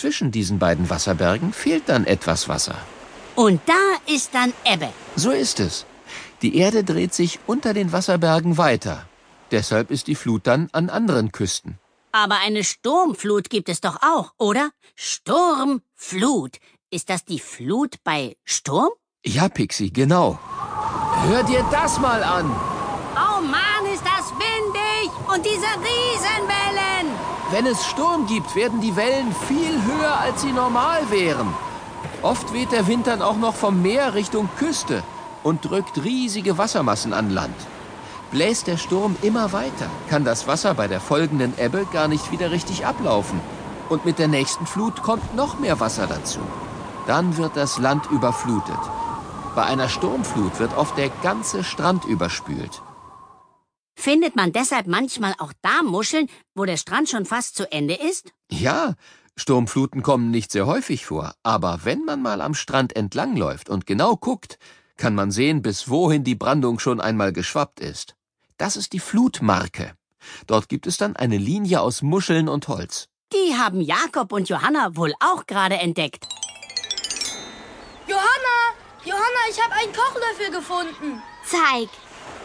Zwischen diesen beiden Wasserbergen fehlt dann etwas Wasser. Und da ist dann Ebbe. So ist es. Die Erde dreht sich unter den Wasserbergen weiter. Deshalb ist die Flut dann an anderen Küsten. Aber eine Sturmflut gibt es doch auch, oder? Sturm, Flut. Ist das die Flut bei Sturm? Ja, Pixie, genau. Hör dir das mal an. Oh Mann, ist das windig! Und diese Riesenwellen! Wenn es Sturm gibt, werden die Wellen viel höher, als sie normal wären. Oft weht der Wind dann auch noch vom Meer Richtung Küste und drückt riesige Wassermassen an Land. Bläst der Sturm immer weiter, kann das Wasser bei der folgenden Ebbe gar nicht wieder richtig ablaufen. Und mit der nächsten Flut kommt noch mehr Wasser dazu. Dann wird das Land überflutet. Bei einer Sturmflut wird oft der ganze Strand überspült. Findet man deshalb manchmal auch da Muscheln, wo der Strand schon fast zu Ende ist? Ja, Sturmfluten kommen nicht sehr häufig vor, aber wenn man mal am Strand entlangläuft und genau guckt, kann man sehen, bis wohin die Brandung schon einmal geschwappt ist. Das ist die Flutmarke. Dort gibt es dann eine Linie aus Muscheln und Holz. Die haben Jakob und Johanna wohl auch gerade entdeckt. Johanna! Johanna, ich habe einen Kochlöffel gefunden. Zeig.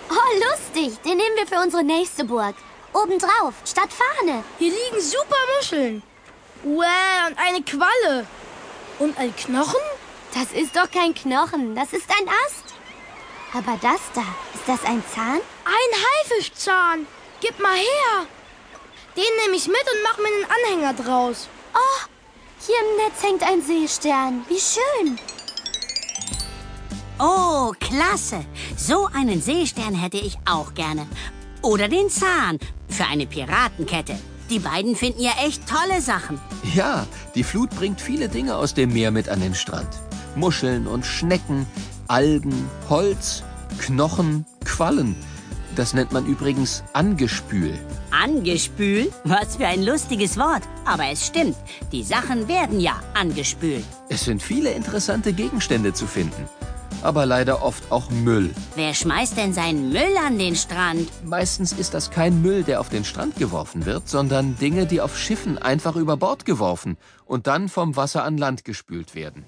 Oh, lustig. Den nehmen wir für unsere nächste Burg. Obendrauf, statt Fahne. Hier liegen super Muscheln. Wow, und eine Qualle. Und ein Knochen? Das ist doch kein Knochen, das ist ein Ast. Aber das da, ist das ein Zahn? Ein Haifischzahn. Gib mal her. Den nehme ich mit und mache mir einen Anhänger draus. Oh, hier im Netz hängt ein Seestern. Wie schön. Oh, klasse. So einen Seestern hätte ich auch gerne. Oder den Zahn für eine Piratenkette. Die beiden finden ja echt tolle Sachen. Ja, die Flut bringt viele Dinge aus dem Meer mit an den Strand. Muscheln und Schnecken, Algen, Holz, Knochen, Quallen. Das nennt man übrigens Angespül. Angespült? Was für ein lustiges Wort. Aber es stimmt, die Sachen werden ja angespült. Es sind viele interessante Gegenstände zu finden. Aber leider oft auch Müll. Wer schmeißt denn seinen Müll an den Strand? Meistens ist das kein Müll, der auf den Strand geworfen wird, sondern Dinge, die auf Schiffen einfach über Bord geworfen und dann vom Wasser an Land gespült werden.